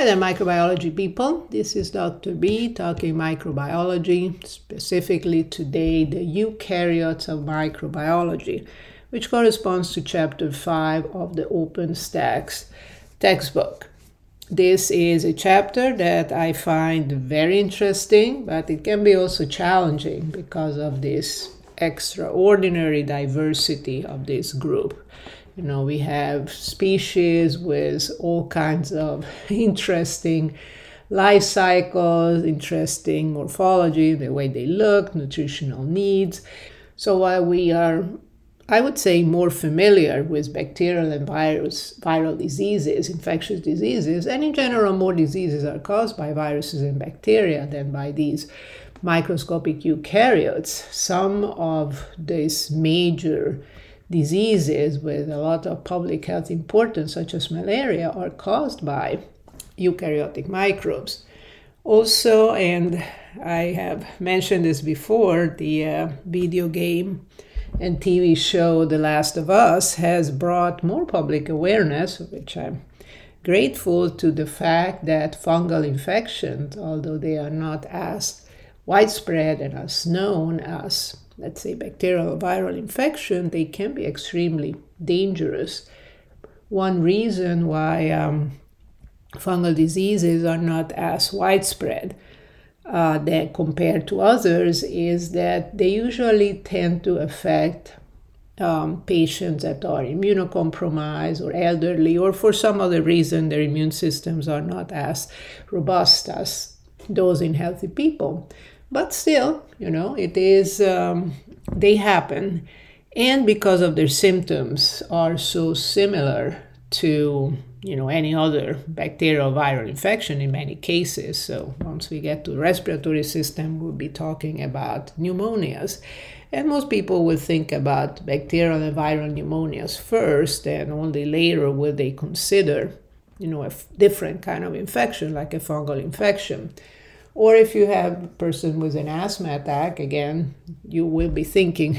Hi there, microbiology people. This is Dr. B talking microbiology, specifically today the eukaryotes of microbiology, which corresponds to chapter 5 of the OpenStax textbook. This is a chapter that I find very interesting, but it can be also challenging because of this extraordinary diversity of this group. You know, we have species with all kinds of interesting life cycles, interesting morphology, the way they look, nutritional needs. So while we are, I would say, more familiar with bacterial and virus, viral diseases, infectious diseases, and in general, more diseases are caused by viruses and bacteria than by these microscopic eukaryotes. Some of these major diseases with a lot of public health importance, such as malaria, are caused by eukaryotic microbes. Also, and I have mentioned this before, the uh, video game and TV show The Last of Us has brought more public awareness, which I'm grateful to the fact that fungal infections, although they are not as widespread and as known as let's say, bacterial or viral infection, they can be extremely dangerous. One reason why um, fungal diseases are not as widespread uh, compared to others is that they usually tend to affect um, patients that are immunocompromised or elderly, or for some other reason, their immune systems are not as robust as those in healthy people. But still, you know, it is, um, they happen. And because of their symptoms are so similar to, you know, any other bacterial viral infection in many cases. So once we get to respiratory system, we'll be talking about pneumonias. And most people will think about bacterial and viral pneumonias first, and only later will they consider, you know, a f- different kind of infection like a fungal infection. Or if you have a person with an asthma attack, again, you will be thinking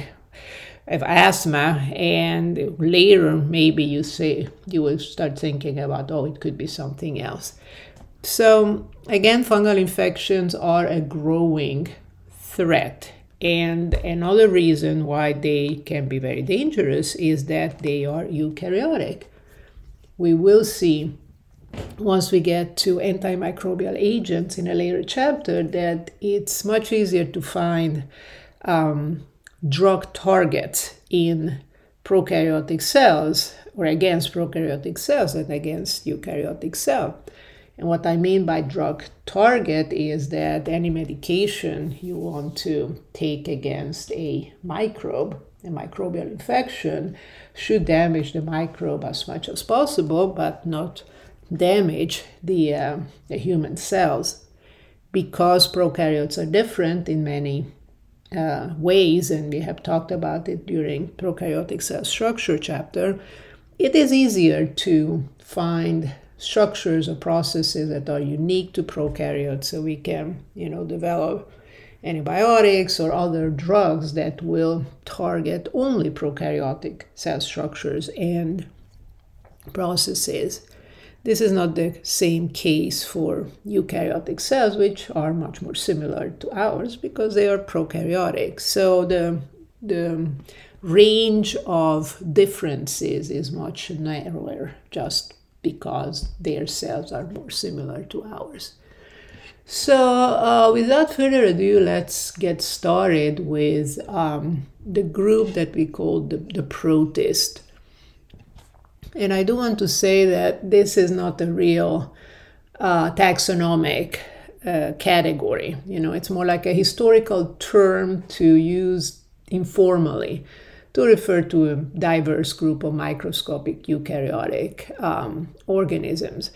of asthma, and later maybe you say you will start thinking about, oh, it could be something else. So, again, fungal infections are a growing threat. And another reason why they can be very dangerous is that they are eukaryotic. We will see once we get to antimicrobial agents in a later chapter that it's much easier to find um, drug targets in prokaryotic cells or against prokaryotic cells than against eukaryotic cell. And what I mean by drug target is that any medication you want to take against a microbe, a microbial infection, should damage the microbe as much as possible, but not damage the, uh, the human cells because prokaryotes are different in many uh, ways, and we have talked about it during prokaryotic cell structure chapter, it is easier to find structures or processes that are unique to prokaryotes so we can, you know, develop antibiotics or other drugs that will target only prokaryotic cell structures and processes. This is not the same case for eukaryotic cells, which are much more similar to ours because they are prokaryotic. So the, the range of differences is much narrower just because their cells are more similar to ours. So, uh, without further ado, let's get started with um, the group that we call the, the protist. And I do want to say that this is not a real uh, taxonomic uh, category. You know, it's more like a historical term to use informally to refer to a diverse group of microscopic eukaryotic um, organisms.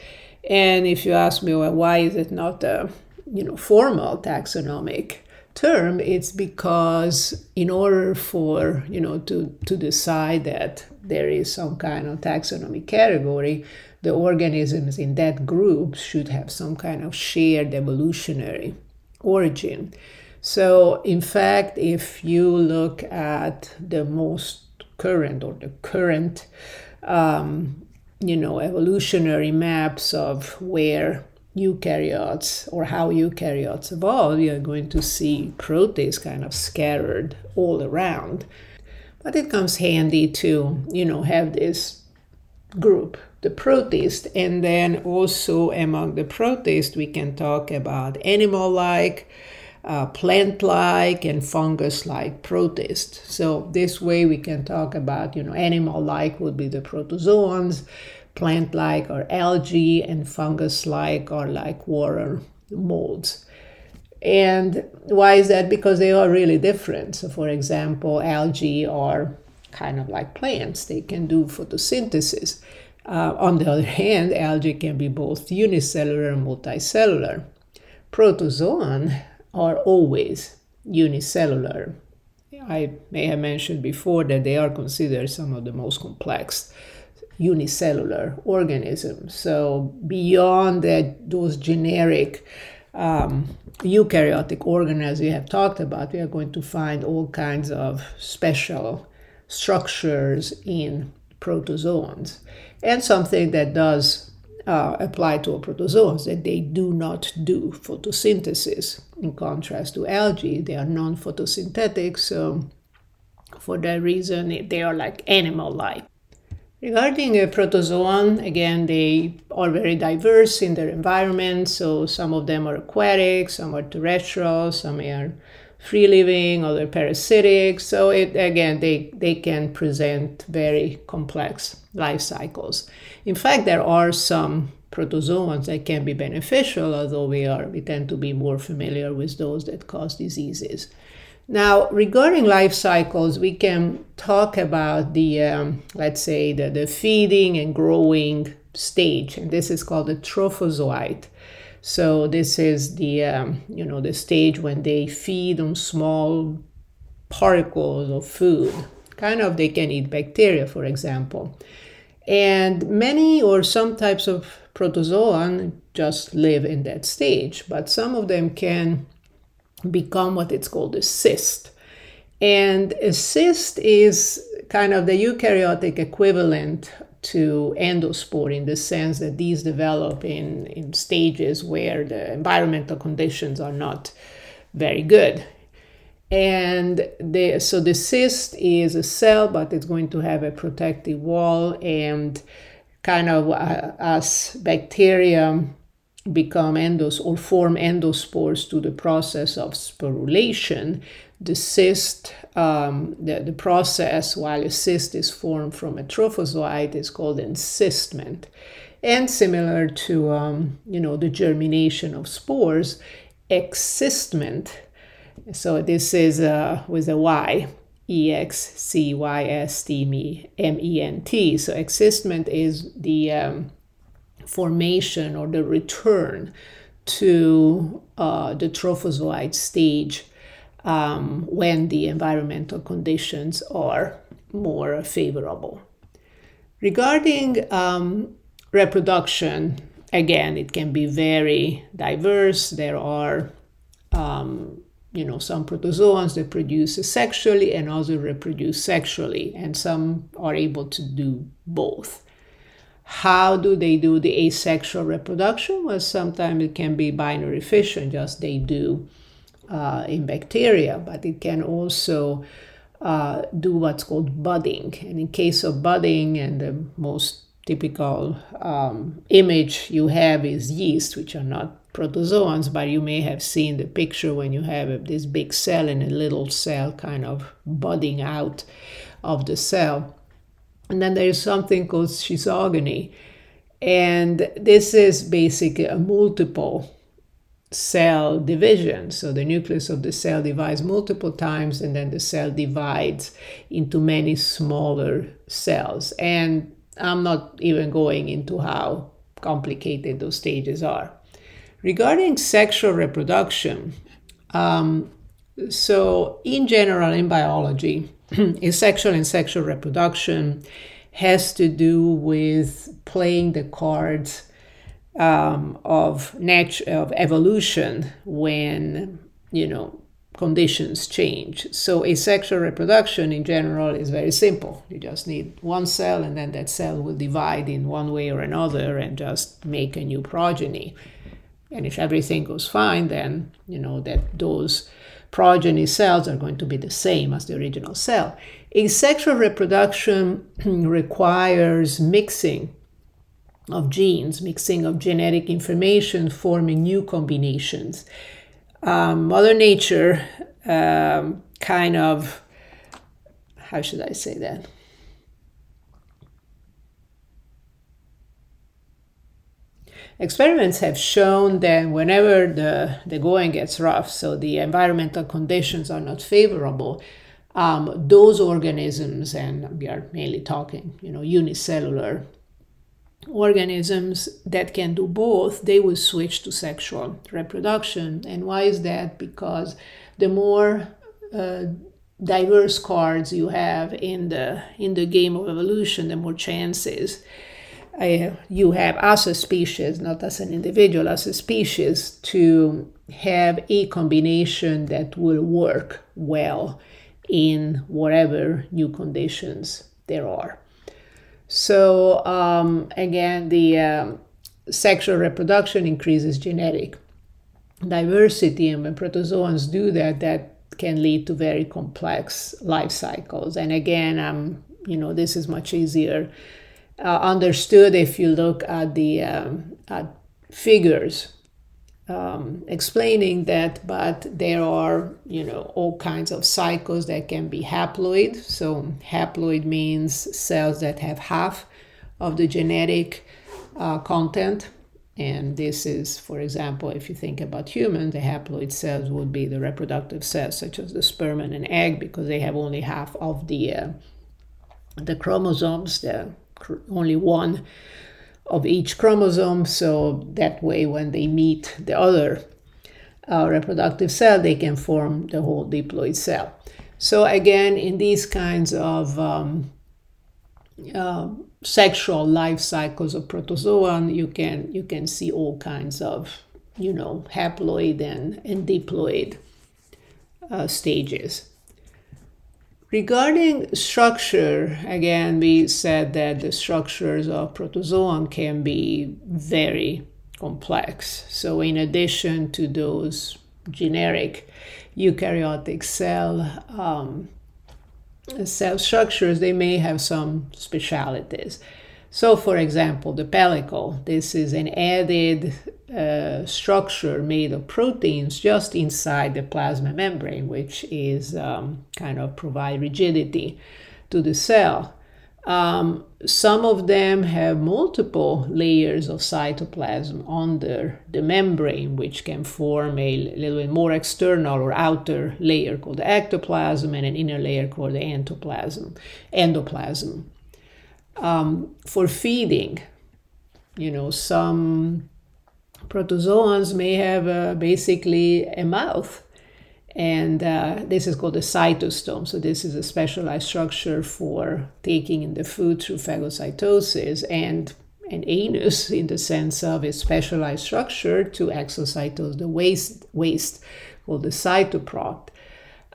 And if you ask me, well, why is it not a you know formal taxonomic term? It's because in order for you know to to decide that there is some kind of taxonomy category, the organisms in that group should have some kind of shared evolutionary origin. So, in fact, if you look at the most current or the current, um, you know, evolutionary maps of where eukaryotes or how eukaryotes evolve, you are going to see protists kind of scattered all around. But it comes handy to, you know, have this group, the protist, and then also among the protists, we can talk about animal like, uh, plant like, and fungus like protist. So, this way we can talk about, you know, animal like would be the protozoans, plant like or algae, and fungus like or like water molds. And why is that? Because they are really different. So, for example, algae are kind of like plants, they can do photosynthesis. Uh, on the other hand, algae can be both unicellular and multicellular. Protozoan are always unicellular. I may have mentioned before that they are considered some of the most complex unicellular organisms. So beyond that, those generic um, eukaryotic organelles we have talked about, we are going to find all kinds of special structures in protozoans. And something that does uh, apply to protozoans that they do not do photosynthesis. In contrast to algae, they are non photosynthetic, so for that reason, they are like animal like. Regarding a protozoan, again, they are very diverse in their environment. So some of them are aquatic, some are terrestrial, some are free living, other parasitic. So it again, they they can present very complex life cycles. In fact, there are some protozoans that can be beneficial, although we are we tend to be more familiar with those that cause diseases. Now, regarding life cycles, we can talk about the um, let's say the, the feeding and growing stage, and this is called the trophozoite. So this is the um, you know the stage when they feed on small particles of food. Kind of they can eat bacteria, for example. And many or some types of protozoan just live in that stage, but some of them can become what it's called a cyst. And a cyst is kind of the eukaryotic equivalent to endospore in the sense that these develop in, in stages where the environmental conditions are not very good. And the, so the cyst is a cell, but it's going to have a protective wall. And kind of uh, as bacteria become endos or form endospores to the process of sporulation, the cyst, um, the, the process while a cyst is formed from a trophozoite is called encystment. And similar to, um, you know, the germination of spores, excystment. So this is uh, with a Y, E X C Y S T M E N T. So excystment is the um, formation or the return to uh, the trophozoite stage um, when the environmental conditions are more favorable. Regarding um, reproduction, again, it can be very diverse. There are, um, you know, some protozoans that produce sexually and others reproduce sexually, and some are able to do both. How do they do the asexual reproduction? Well, sometimes it can be binary fission, just they do uh, in bacteria, but it can also uh, do what's called budding. And in case of budding, and the most typical um, image you have is yeast, which are not protozoans, but you may have seen the picture when you have this big cell and a little cell kind of budding out of the cell. And then there's something called schizogony. And this is basically a multiple cell division. So the nucleus of the cell divides multiple times, and then the cell divides into many smaller cells. And I'm not even going into how complicated those stages are. Regarding sexual reproduction, um, so in general, in biology, sexual and sexual reproduction has to do with playing the cards um, of nat- of evolution when you know conditions change. So asexual reproduction in general is very simple. You just need one cell and then that cell will divide in one way or another and just make a new progeny. And if everything goes fine, then you know that those progeny cells are going to be the same as the original cell. Asexual reproduction requires mixing of genes, mixing of genetic information, forming new combinations. Um, Mother Nature um, kind of, how should I say that? Experiments have shown that whenever the, the going gets rough, so the environmental conditions are not favorable, um, those organisms, and we are mainly talking, you know, unicellular organisms that can do both, they will switch to sexual reproduction. And why is that? Because the more uh, diverse cards you have in the in the game of evolution, the more chances uh, you have as a species, not as an individual, as a species, to have a combination that will work well in whatever new conditions there are. So um, again, the um, sexual reproduction increases genetic diversity, and when protozoans do that, that can lead to very complex life cycles. And again, um, you know, this is much easier uh, understood if you look at the um, at figures um, explaining that, but there are, you know, all kinds of cycles that can be haploid. So haploid means cells that have half of the genetic uh, content. And this is, for example, if you think about humans, the haploid cells would be the reproductive cells, such as the sperm and an egg, because they have only half of the uh, the chromosomes. The only one of each chromosome. So that way, when they meet the other uh, reproductive cell, they can form the whole diploid cell. So again, in these kinds of um, uh, sexual life cycles of protozoan, you can you can see all kinds of you know haploid and, and diploid uh, stages. Regarding structure, again, we said that the structures of protozoan can be very complex. So, in addition to those generic eukaryotic cell um, cell structures, they may have some specialities. So, for example, the pellicle, this is an added uh, structure made of proteins just inside the plasma membrane, which is um, kind of provide rigidity to the cell. Um, some of them have multiple layers of cytoplasm under the membrane, which can form a little bit more external or outer layer called the ectoplasm and an inner layer called the endoplasm. endoplasm um, for feeding. You know, some protozoans may have uh, basically a mouth, and uh, this is called a cytostome. So, this is a specialized structure for taking in the food through phagocytosis, and an anus, in the sense of a specialized structure to exocytose the waste, waste called the cytoproct.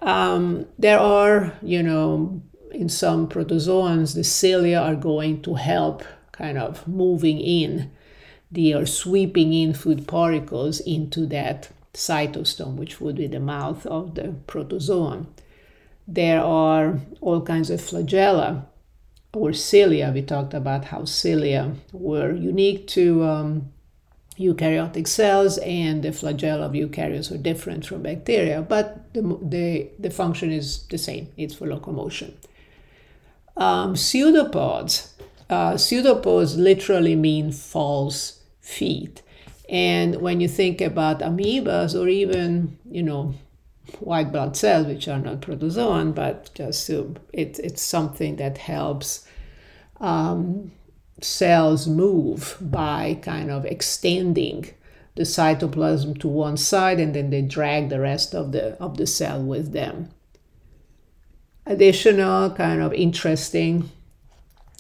Um, there are, you know, in some protozoans, the cilia are going to help kind of moving in. They are sweeping in food particles into that cytostome, which would be the mouth of the protozoan. There are all kinds of flagella or cilia. We talked about how cilia were unique to um, eukaryotic cells, and the flagella of eukaryotes are different from bacteria, but the, the, the function is the same it's for locomotion um, pseudopods. Uh, pseudopods literally mean false feet. And when you think about amoebas or even, you know, white blood cells, which are not protozoan, but just so it, it's something that helps um, cells move by kind of extending the cytoplasm to one side and then they drag the rest of the of the cell with them additional kind of interesting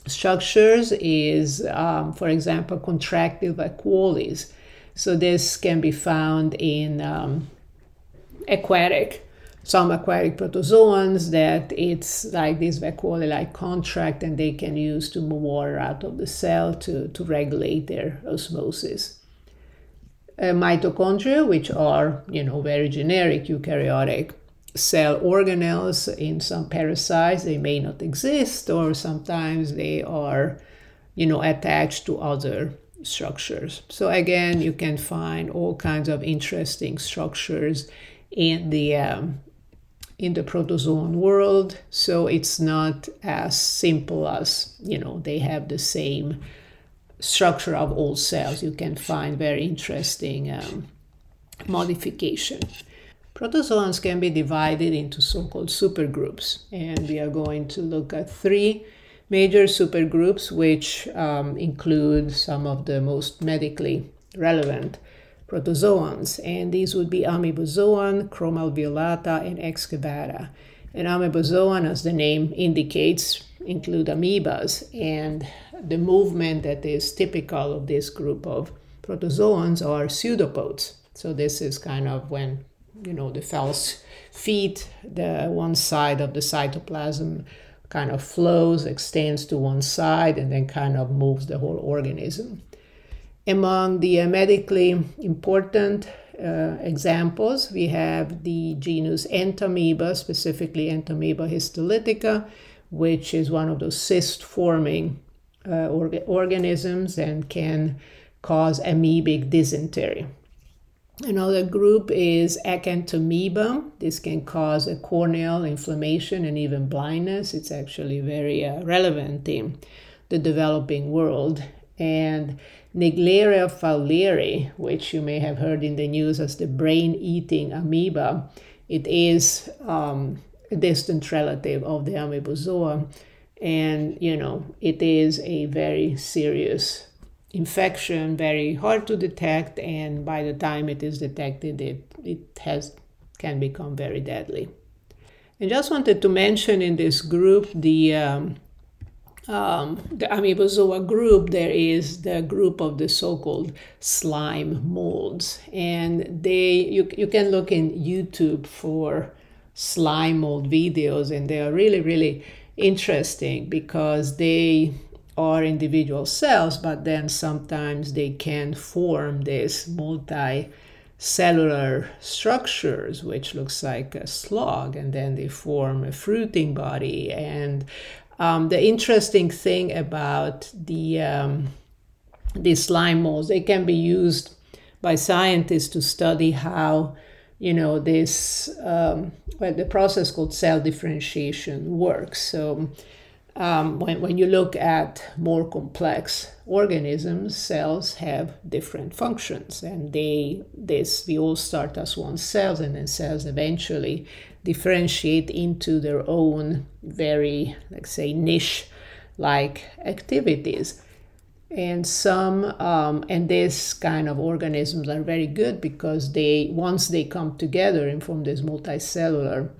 structures is, um, for example, contractile vacuoles. So this can be found in um, aquatic, some aquatic protozoans that it's like these vacuole-like contract and they can use to move water out of the cell to, to regulate their osmosis. uh, mitochondria, which are, you know, very generic eukaryotic cell organelles in some parasites. They may not exist, or sometimes they are, you know, attached to other structures. So again, you can find all kinds of interesting structures in the um, in the protozoan world. So it's not as simple as you know they have the same structure of all cells. You can find very interesting um, modification. Protozoans can be divided into so-called supergroups, and we are going to look at three major supergroups, which um, include some of the most medically relevant protozoans, and these would be Amebozoan, Chromalveolata, and Excavata. And Amebozoan, as the name indicates, include amoebas, and the movement that is typical of this group of protozoans are pseudopods. So this is kind of when you know the cells feed the one side of the cytoplasm kind of flows, extends to one side, and then kind of moves the whole organism. Among the medically important uh, examples, we have the genus Entamoeba, specifically Entamoeba histolytica, which is one of those cyst forming uh, orga- organisms and can cause amoebic dysentery. Another group is Acanthamoeba. This can cause a corneal inflammation and even blindness. It's actually very uh, relevant in the developing world. And Naegleria fowleri, which you may have heard in the news as the brain eating amoeba, it is um, a distant relative of the amebozoa. And, you know, it is a very serious infection, very hard to detect, and by the time it is detected, it, it has can become very deadly. I just wanted to mention in this group the um, um, the Amebozoa group, there is the group of the so-called slime molds, and they you you can look in YouTube for slime mold videos, and they are really really interesting because they are individual cells, but then sometimes they can form these multi-cellular structures, which looks like a slug, and then they form a fruiting body. And um, the interesting thing about the um, slime molds, they can be used by scientists to study how you know this um, well, the process called cell differentiation works. So um, when, when you look at more complex organisms, cells have different functions, and they this we all start as one cells, and then cells eventually differentiate into their own very, let's say, niche-like activities. And some um, and this kind of organisms are very good because they once they come together and form this multicellular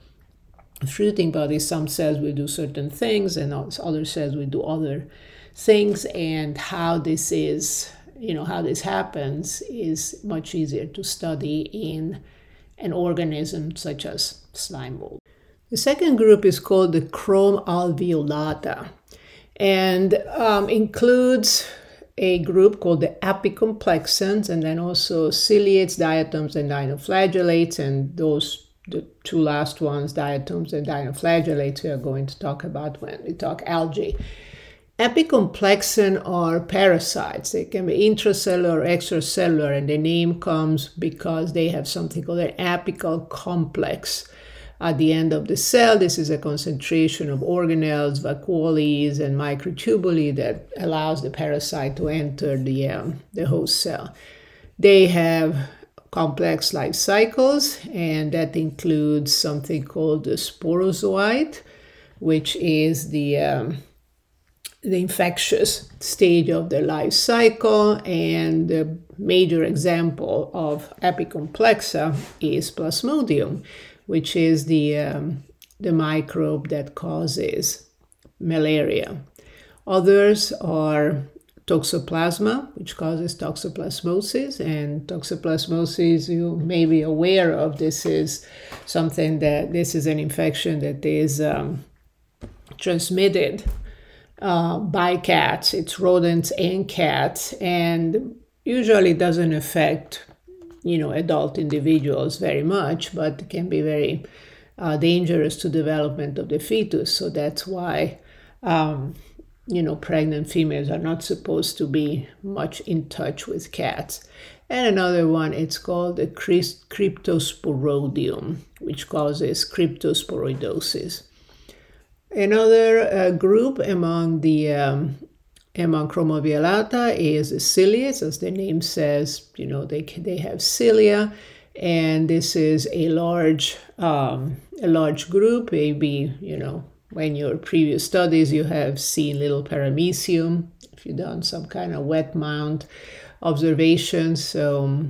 fruiting body, some cells will do certain things and other cells will do other things. And how this is, you know, how this happens is much easier to study in an organism such as slime mold. The second group is called the Chromalveolata and um, includes a group called the apicomplexans and then also ciliates, diatoms, and dinoflagellates, and those the two last ones, diatoms and dinoflagellates, we are going to talk about when we talk algae. Apicomplexan are parasites. They can be intracellular or extracellular, and the name comes because they have something called an apical complex at the end of the cell. This is a concentration of organelles, vacuoles, and microtubuli that allows the parasite to enter the, um, the host cell. They have complex life cycles, and that includes something called the sporozoite, which is the um, the infectious stage of the life cycle, and the major example of apicomplexa is Plasmodium, which is the um, the microbe that causes malaria. Others are toxoplasma, which causes toxoplasmosis. And toxoplasmosis, you may be aware of, this is something that this is an infection that is um, transmitted uh, by cats. It's rodents and cats, and usually doesn't affect you know, adult individuals very much, but can be very uh, dangerous to development of the fetus. So that's why, um, you know, pregnant females are not supposed to be much in touch with cats. And another one, it's called the cryptosporidium, which causes cryptosporidiosis. Another uh, group among the um, among Chromalveolata is the ciliates, as the name says. You know, they they have cilia, and this is a large um, a large group. Maybe you know when your previous studies you have seen little paramecium. If you've done some kind of wet mount observations, so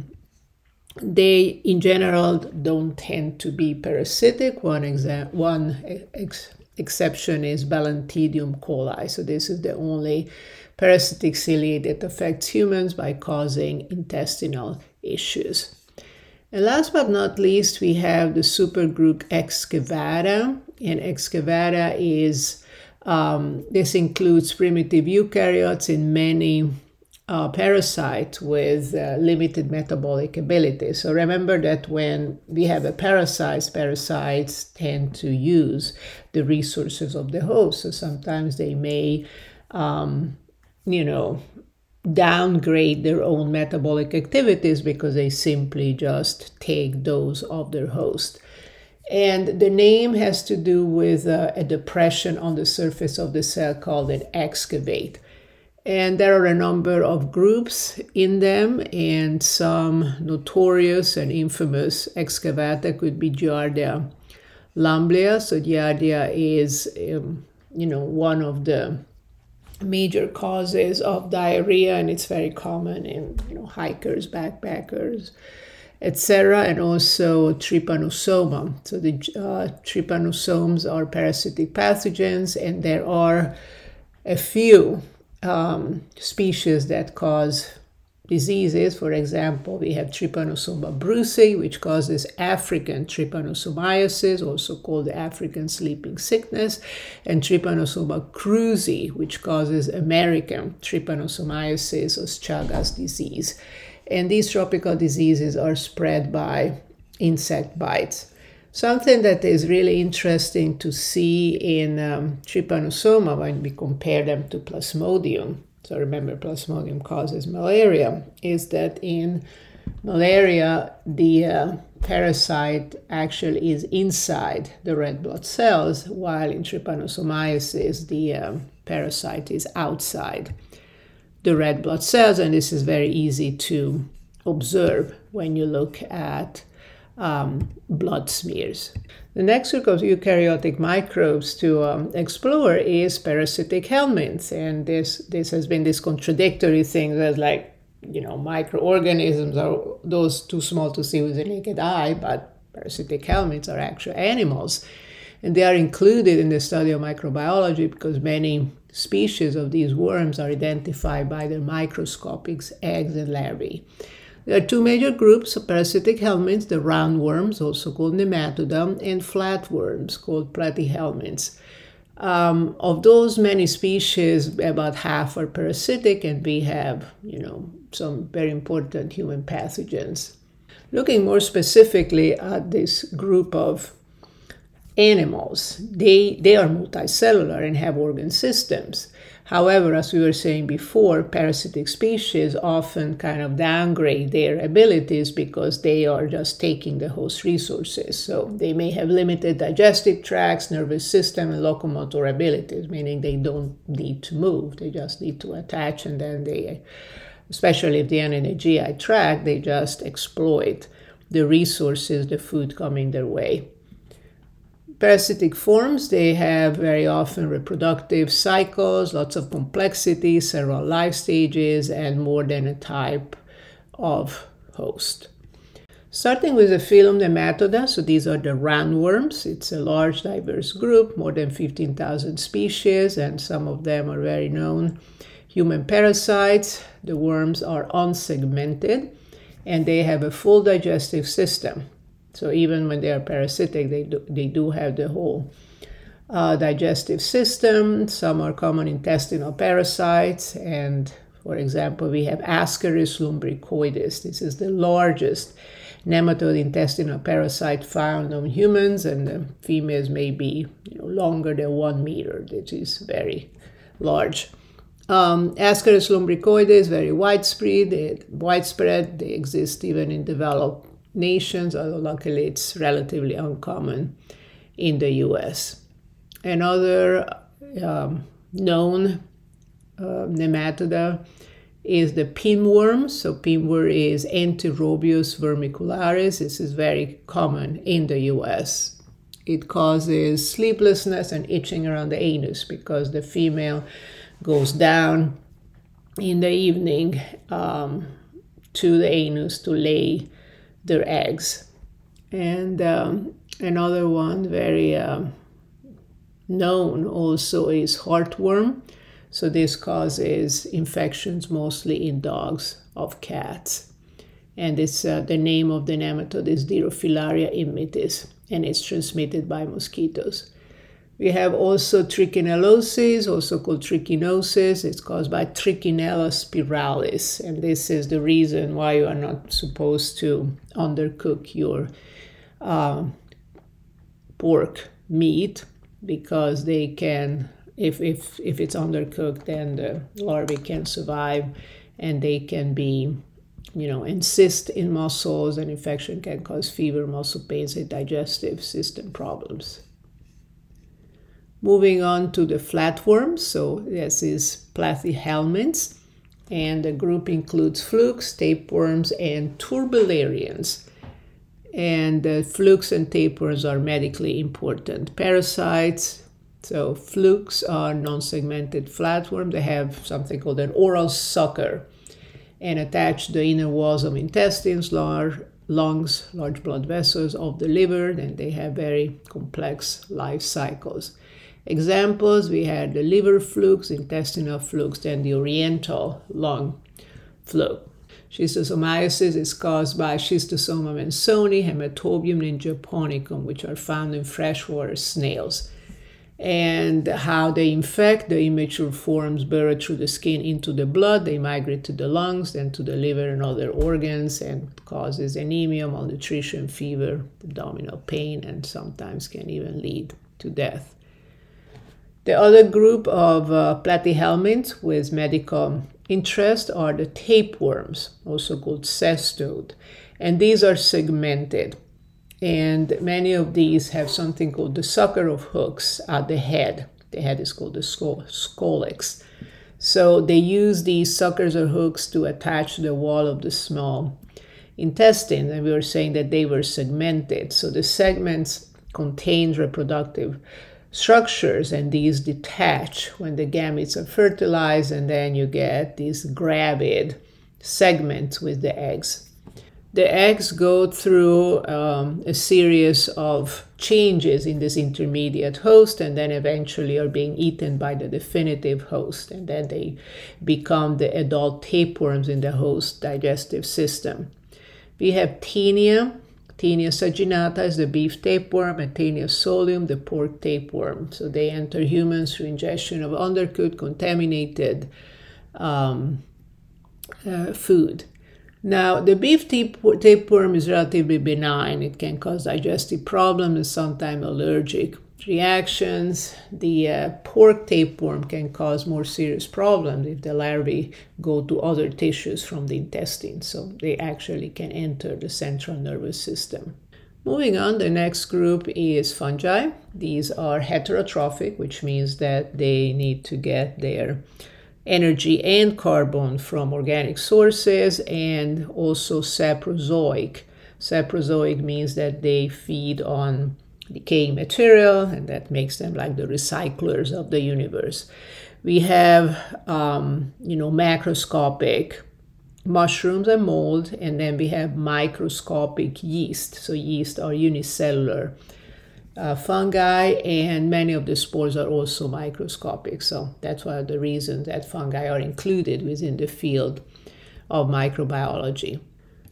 they in general don't tend to be parasitic. One exa- one ex- exception is Balantidium coli. So this is the only parasitic ciliate that affects humans by causing intestinal issues. And last but not least, we have the supergroup Excavata. And Excavata is, um, this includes primitive eukaryotes in many uh, parasite with uh, limited metabolic ability. So remember that when we have a parasite, parasites tend to use the resources of the host. So sometimes they may, um, you know, downgrade their own metabolic activities because they simply just take those of their host. And the name has to do with uh, a depression on the surface of the cell called an excavate. And there are a number of groups in them, and some notorious and infamous excavata could be Giardia lamblia. So Giardia is, um, you know, one of the major causes of diarrhea, and it's very common in you know hikers, backpackers, etc. And also trypanosoma. So the uh, trypanosomes are parasitic pathogens, and there are a few um, species that cause diseases. For example, we have Trypanosoma brucei, which causes African trypanosomiasis, also called African sleeping sickness, and Trypanosoma cruzi, which causes American trypanosomiasis or Chagas disease. And these tropical diseases are spread by insect bites. Something that is really interesting to see in um, trypanosoma when we compare them to plasmodium, so remember plasmodium causes malaria, is that in malaria the uh, parasite actually is inside the red blood cells, while in trypanosomiasis the um, parasite is outside the red blood cells, and this is very easy to observe when you look at um, blood smears. The next group of eukaryotic microbes to um, explore is parasitic helminths, and this this has been this contradictory thing that like you know microorganisms are those too small to see with the naked eye, but parasitic helminths are actual animals, and they are included in the study of microbiology because many species of these worms are identified by their microscopic eggs and larvae. There are two major groups of parasitic helminths the roundworms, also called nematoda, and flatworms, called platyhelminths. Um, of those many species, about half are parasitic, and we have, you know, some very important human pathogens. Looking more specifically at this group of animals, they, they are multicellular and have organ systems. However, as we were saying before, parasitic species often kind of downgrade their abilities because they are just taking the host resources. So they may have limited digestive tracts, nervous system, and locomotor abilities, meaning they don't need to move. They just need to attach, and then they, especially if they are in a GI tract, they just exploit the resources, the food coming their way parasitic forms, they have very often reproductive cycles, lots of complexity, several life stages, and more than a type of host. Starting with the phylum Nematoda, so these are the roundworms. It's a large, diverse group, more than 15,000 species, and some of them are very known human parasites. The worms are unsegmented and they have a full digestive system. So even when they are parasitic, they do, they do have the whole uh, digestive system. Some are common intestinal parasites, and For example, we have Ascaris lumbricoides. This is the largest nematode intestinal parasite found on humans, and the females may be you know, longer than one meter, which is very large. Um, Ascaris lumbricoides very widespread. They, widespread. They exist even in developed nations, although luckily it's relatively uncommon in the U.S. Another um, known uh, nematoda is the pinworm. So pinworm is Enterobius vermicularis. This is very common in the U.S. It causes sleeplessness and itching around the anus because the female goes down in the evening um, to the anus to lay their eggs. And um, another one, very uh, known also, is heartworm. So this causes infections mostly in dogs of cats. And it's uh, the name of the nematode is Dirofilaria immitis, and it's transmitted by mosquitoes. We have also trichinellosis, also called trichinosis. It's caused by Trichinella spiralis, and this is the reason why you are not supposed to undercook your uh, pork meat because they can, if, if, if it's undercooked, then the larvae can survive and they can be, you know, encyst in muscles, and infection can cause fever, muscle pains, and digestive system problems. Moving on to the flatworms, so this is platyhelminths, and the group includes flukes, tapeworms, and turbellaria. And the flukes and tapeworms are medically important parasites. So flukes are non-segmented flatworms. They have something called an oral sucker and attach the inner walls of intestines, large lungs, large blood vessels of the liver, and they have very complex life cycles. Examples we had the liver flukes, intestinal flukes, and the oriental lung fluke. Schistosomiasis is caused by Schistosoma mansoni, Hematobium and japonicum, which are found in freshwater snails. And how they infect the immature forms burrow through the skin into the blood, they migrate to the lungs, then to the liver and other organs, and causes anemia, malnutrition, fever, abdominal pain, and sometimes can even lead to death. The other group of uh, platyhelminths with medical interest are the tapeworms, also called cestode. And these are segmented. And many of these have something called the sucker of hooks at the head. The head is called the scolex. So they use these suckers or hooks to attach to the wall of the small intestine. And we were saying that they were segmented. So the segments contain reproductive structures and these detach when the gametes are fertilized and then you get these gravid segments with the eggs. The eggs go through um, a series of changes in this intermediate host and then eventually are being eaten by the definitive host and then they become the adult tapeworms in the host digestive system. We have Taenia, Taenia saginata is the beef tapeworm, and Taenia solium, the pork tapeworm. So they enter humans through ingestion of undercooked, contaminated um, uh, food. Now, the beef tapeworm is relatively benign. It can cause digestive problems and sometimes allergic reactions. The uh, pork tapeworm can cause more serious problems if the larvae go to other tissues from the intestine, so they actually can enter the central nervous system. Moving on, the next group is fungi. These are heterotrophic, which means that they need to get their energy and carbon from organic sources and also saprozoic. Saprozoic means that they feed on decaying material, and that makes them like the recyclers of the universe. We have, um, you know, macroscopic mushrooms and mold, and then we have microscopic yeast. So yeast are unicellular uh, fungi, and many of the spores are also microscopic. So that's one of the reasons that fungi are included within the field of microbiology.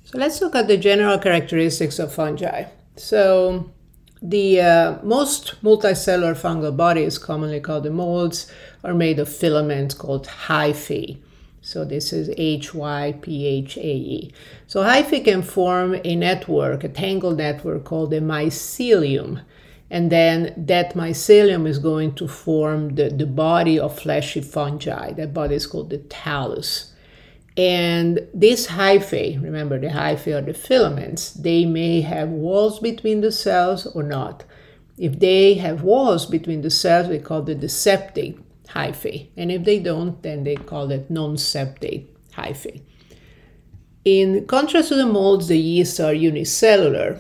So let's look at the general characteristics of fungi. So the uh, most multicellular fungal bodies, commonly called the molds, are made of filaments called hyphae. So this is HYPHAE. So hyphae can form a network, a tangled network called a mycelium. And then that mycelium is going to form the, the body of fleshy fungi. That body is called the thallus. And this hyphae, remember the hyphae are the filaments, they may have walls between the cells or not. If they have walls between the cells, we call it the septate hyphae. And if they don't, then they call it non-septate hyphae. In contrast to the molds, the yeasts are unicellular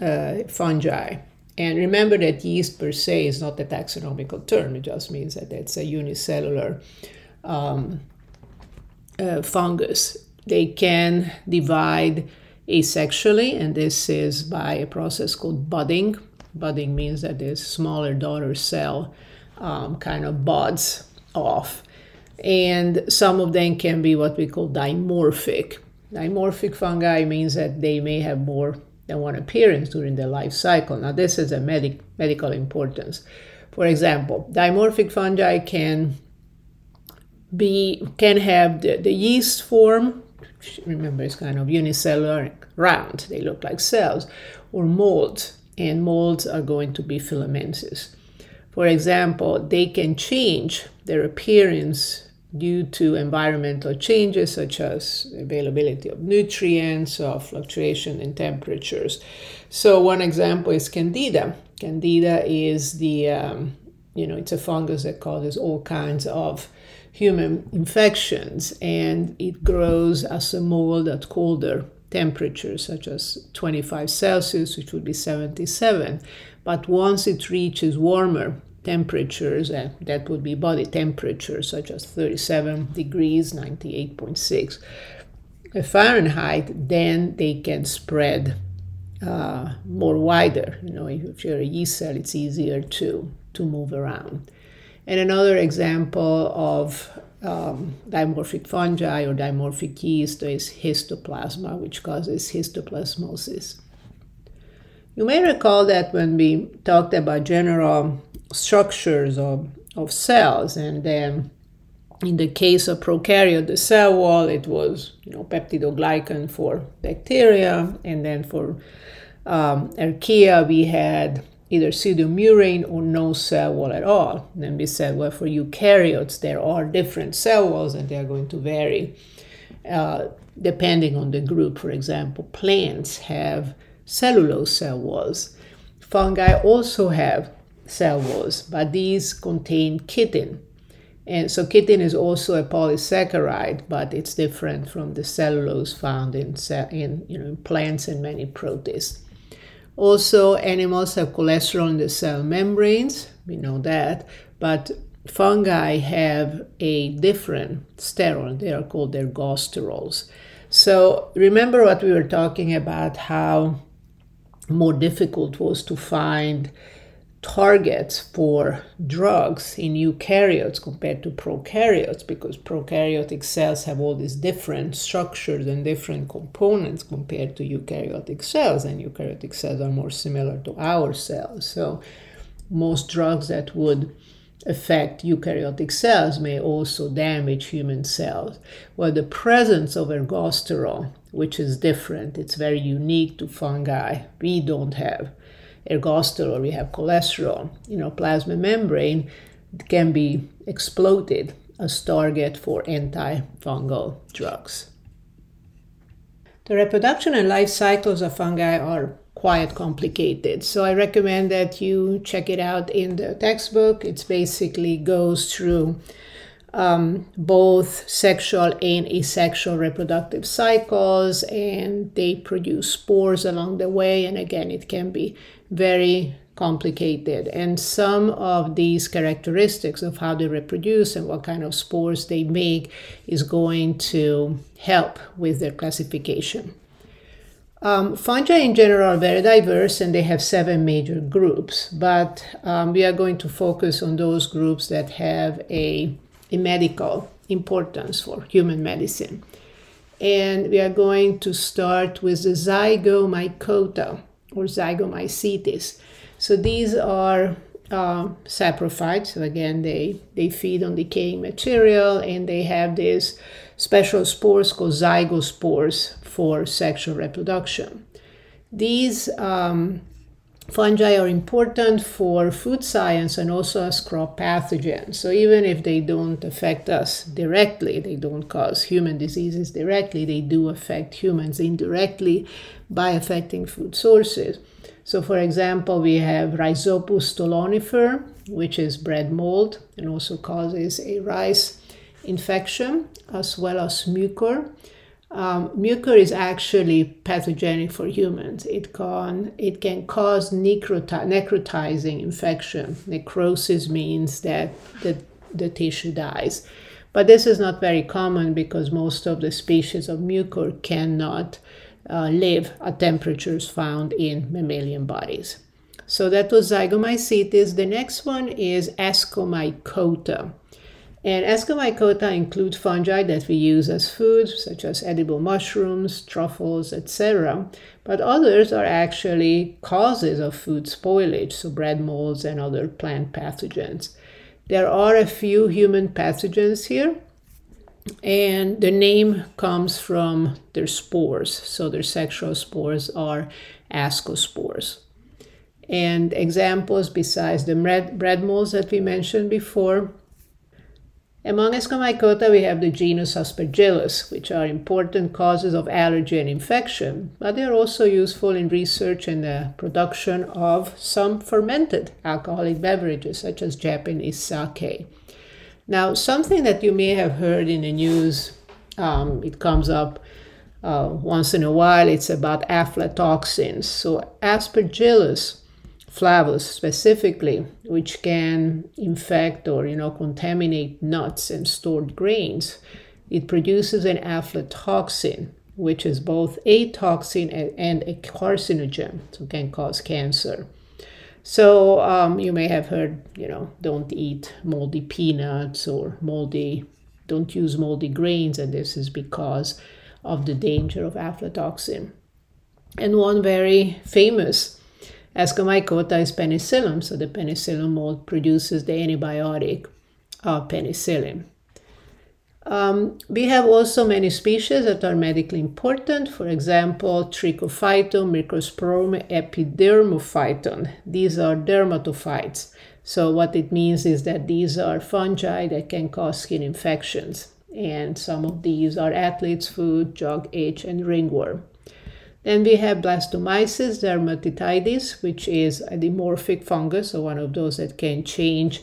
uh, fungi. And remember that yeast per se is not a taxonomical term, it just means that it's a unicellular um, uh, fungus. They can divide asexually, and this is by a process called budding. Budding means that this smaller daughter cell um, kind of buds off. And some of them can be what we call dimorphic. Dimorphic fungi means that they may have more than one appearance during their life cycle. Now, this is a medic- medical importance. For example, dimorphic fungi can be can have the, the yeast form. Remember, it's kind of unicellular, round. They look like cells, or molds, and molds are going to be filamentous. For example, they can change their appearance due to environmental changes such as availability of nutrients or fluctuation in temperatures. So one example is candida. Candida is the um, you know it's a fungus that causes all kinds of human infections and it grows as a mold at colder temperatures such as 25 Celsius, which would be 77. But once it reaches warmer temperatures, and that would be body temperature, such as 37 degrees, 98.6 Fahrenheit, then they can spread uh, more wider. You know, if you're a yeast cell, it's easier to, to move around. And another example of um, dimorphic fungi or dimorphic yeast is histoplasma, which causes histoplasmosis. You may recall that when we talked about general structures of, of cells, and then in the case of prokaryote, the cell wall, it was you know peptidoglycan for bacteria, and then for um, archaea, we had either pseudomurein or no cell wall at all. Then we said, well, for eukaryotes, there are different cell walls, and they are going to vary uh, depending on the group. For example, plants have cellulose cell walls. Fungi also have cell walls, but these contain chitin. And so chitin is also a polysaccharide, but it's different from the cellulose found in, in, you know, in plants and many protists. Also, animals have cholesterol in the cell membranes, we know that, but fungi have a different sterol. They are called ergosterols. So remember what we were talking about how more difficult was to find targets for drugs in eukaryotes compared to prokaryotes because prokaryotic cells have all these different structures and different components compared to eukaryotic cells and eukaryotic cells are more similar to our cells so most drugs that would affect eukaryotic cells may also damage human cells. Well, the presence of ergosterol, which is different, it's very unique to fungi, we don't have ergosterol, we have cholesterol, you know, plasma membrane can be exploded as target for antifungal drugs. The reproduction and life cycles of fungi are quite complicated. So I recommend that you check it out in the textbook. It basically goes through um, both sexual and asexual reproductive cycles, and they produce spores along the way. And again, it can be very complicated. And some of these characteristics of how they reproduce and what kind of spores they make is going to help with their classification. Um, fungi in general are very diverse and they have seven major groups, but um, we are going to focus on those groups that have a, a medical importance for human medicine. And we are going to start with the zygomycota or zygomycetes. So these are uh, saprophytes. So again, they, they feed on decaying material and they have this special spores called zygospores for sexual reproduction. These um, fungi are important for food science and also as crop pathogens. So even if they don't affect us directly, they don't cause human diseases directly, they do affect humans indirectly by affecting food sources. So for example, we have Rhizopus stolonifer, which is bread mold and also causes a rice infection, as well as mucor um, mucor is actually pathogenic for humans. It can it can cause necroti- necrotizing infection. Necrosis means that the, the tissue dies. But this is not very common because most of the species of mucor cannot uh, live at temperatures found in mammalian bodies. So that was zygomycetes. The next one is ascomycota. And Ascomycota include fungi that we use as food, such as edible mushrooms, truffles, etc. But others are actually causes of food spoilage, so bread molds and other plant pathogens. There are a few human pathogens here, and the name comes from their spores. So their sexual spores are ascospores. And examples besides the bread, bread molds that we mentioned before among Ascomycota, we have the genus Aspergillus, which are important causes of allergy and infection, but they are also useful in research and the production of some fermented alcoholic beverages, such as Japanese sake. Now, something that you may have heard in the news, um, it comes up uh, once in a while, it's about aflatoxins. So, Aspergillus flavus specifically, which can infect or you know contaminate nuts and stored grains. It produces an aflatoxin, which is both a toxin and a carcinogen, so can cause cancer. So um, you may have heard, you know, don't eat moldy peanuts or moldy, don't use moldy grains, and this is because of the danger of aflatoxin. And one very famous Ascomycota is Penicillium, so the Penicillium mold produces the antibiotic uh, penicillin. Um, we have also many species that are medically important. For example, Trichophyton, Microsporum, Epidermophyton. These are dermatophytes. So what it means is that these are fungi that can cause skin infections. And some of these are athlete's foot, jock itch, and ringworm. Then we have blastomyces dermatitidis, which is a dimorphic fungus, so one of those that can change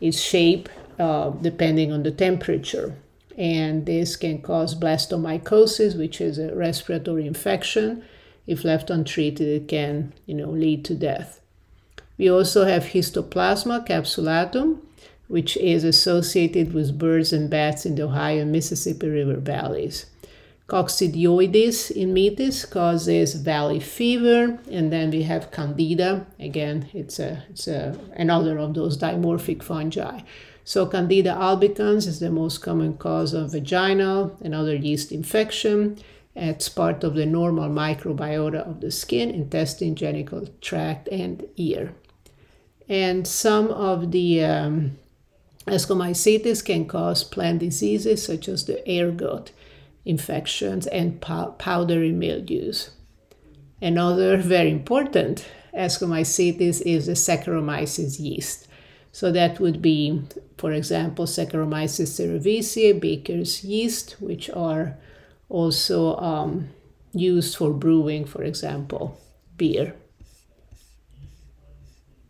its shape uh, depending on the temperature. And this can cause blastomycosis, which is a respiratory infection. If left untreated, it can you know, lead to death. We also have histoplasma capsulatum, which is associated with birds and bats in the Ohio and Mississippi River valleys. Coccidioides in immitis causes valley fever, and then we have Candida. Again, it's a it's a, another of those dimorphic fungi. So Candida albicans is the most common cause of vaginal and other yeast infection. It's part of the normal microbiota of the skin, intestine, genital tract, and ear. And some of the um, Ascomycetes can cause plant diseases such as the ergot infections and powdery mildews. Another very important Ascomycetes is the Saccharomyces yeast. So that would be, for example, Saccharomyces cerevisiae, baker's yeast, which are also um, used for brewing, for example, beer.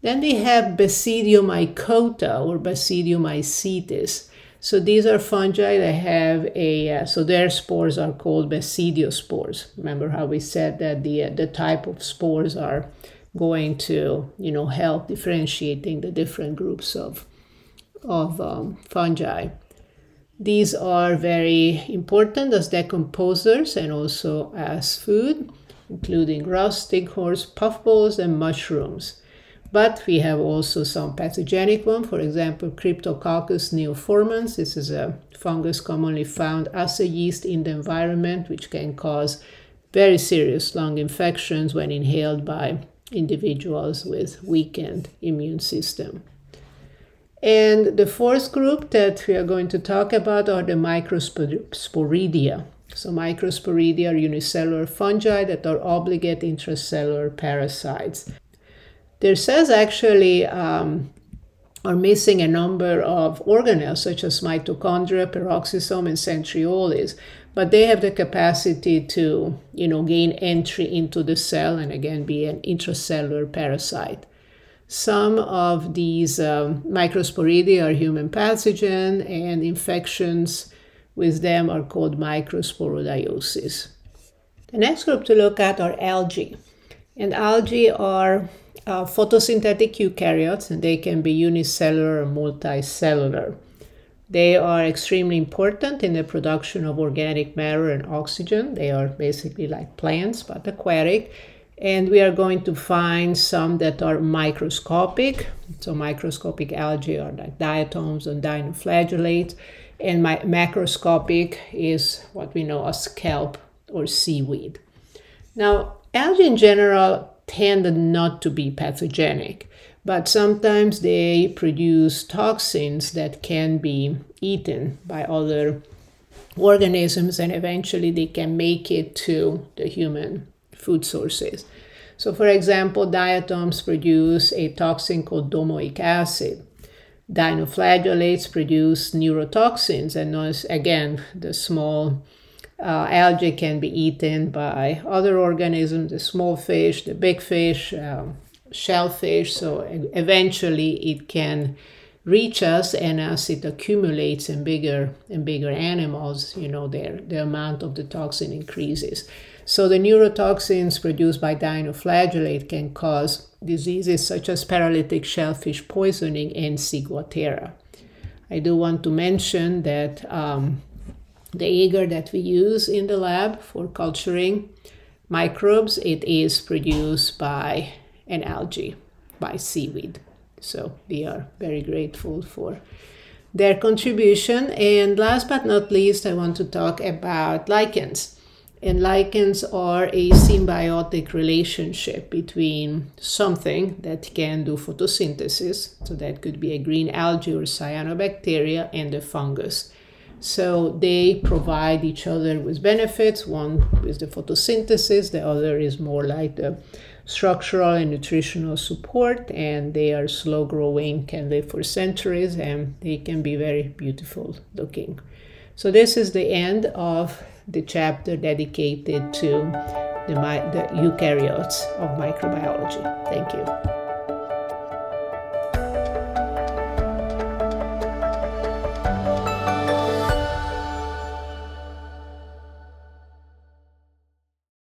Then we have Basidiomycota or Basidiomycetes. So these are fungi that have a, uh, so their spores are called basidiospores. Remember how we said that the, uh, the type of spores are going to, you know, help differentiating the different groups of, of um, fungi. These are very important as decomposers and also as food, including rust, stinkhorns, puffballs, and mushrooms. But we have also some pathogenic one, for example, Cryptococcus neoformans. This is a fungus commonly found as a yeast in the environment, which can cause very serious lung infections when inhaled by individuals with weakened immune system. And the fourth group that we are going to talk about are the microsporidia. So microsporidia are unicellular fungi that are obligate intracellular parasites. Their cells actually um, are missing a number of organelles such as mitochondria, peroxisome, and centrioles, but they have the capacity to, you know, gain entry into the cell and again be an intracellular parasite. Some of these um, microsporidia are human pathogen, and infections with them are called microsporidiosis. The next group to look at are algae. And algae are uh, photosynthetic eukaryotes, and they can be unicellular or multicellular. They are extremely important in the production of organic matter and oxygen. They are basically like plants, but aquatic. And we are going to find some that are microscopic. So, microscopic algae are like diatoms and dinoflagellates and my macroscopic is what we know as kelp or seaweed. Now, algae in general tend not to be pathogenic, but sometimes they produce toxins that can be eaten by other organisms and eventually they can make it to the human food sources. So, for example, diatoms produce a toxin called domoic acid dinoflagellates produce neurotoxins, and those, again, the small uh, algae can be eaten by other organisms, the small fish, the big fish, um, shellfish. So eventually, it can reach us, and as it accumulates in bigger and bigger animals, you know, their the amount of the toxin increases. So the neurotoxins produced by dinoflagellate can cause diseases such as paralytic shellfish poisoning and ciguatera. I do want to mention that um, the agar that we use in the lab for culturing microbes, it is produced by an algae, by seaweed. So we are very grateful for their contribution. And last but not least, I want to talk about lichens. And lichens are a symbiotic relationship between something that can do photosynthesis, so that could be a green algae or cyanobacteria, and a fungus. So they provide each other with benefits. One is the photosynthesis, the other is more like the structural and nutritional support, and they are slow growing, can live for centuries, and they can be very beautiful looking. So, this is the end of the chapter dedicated to the, the eukaryotes of microbiology. Thank you.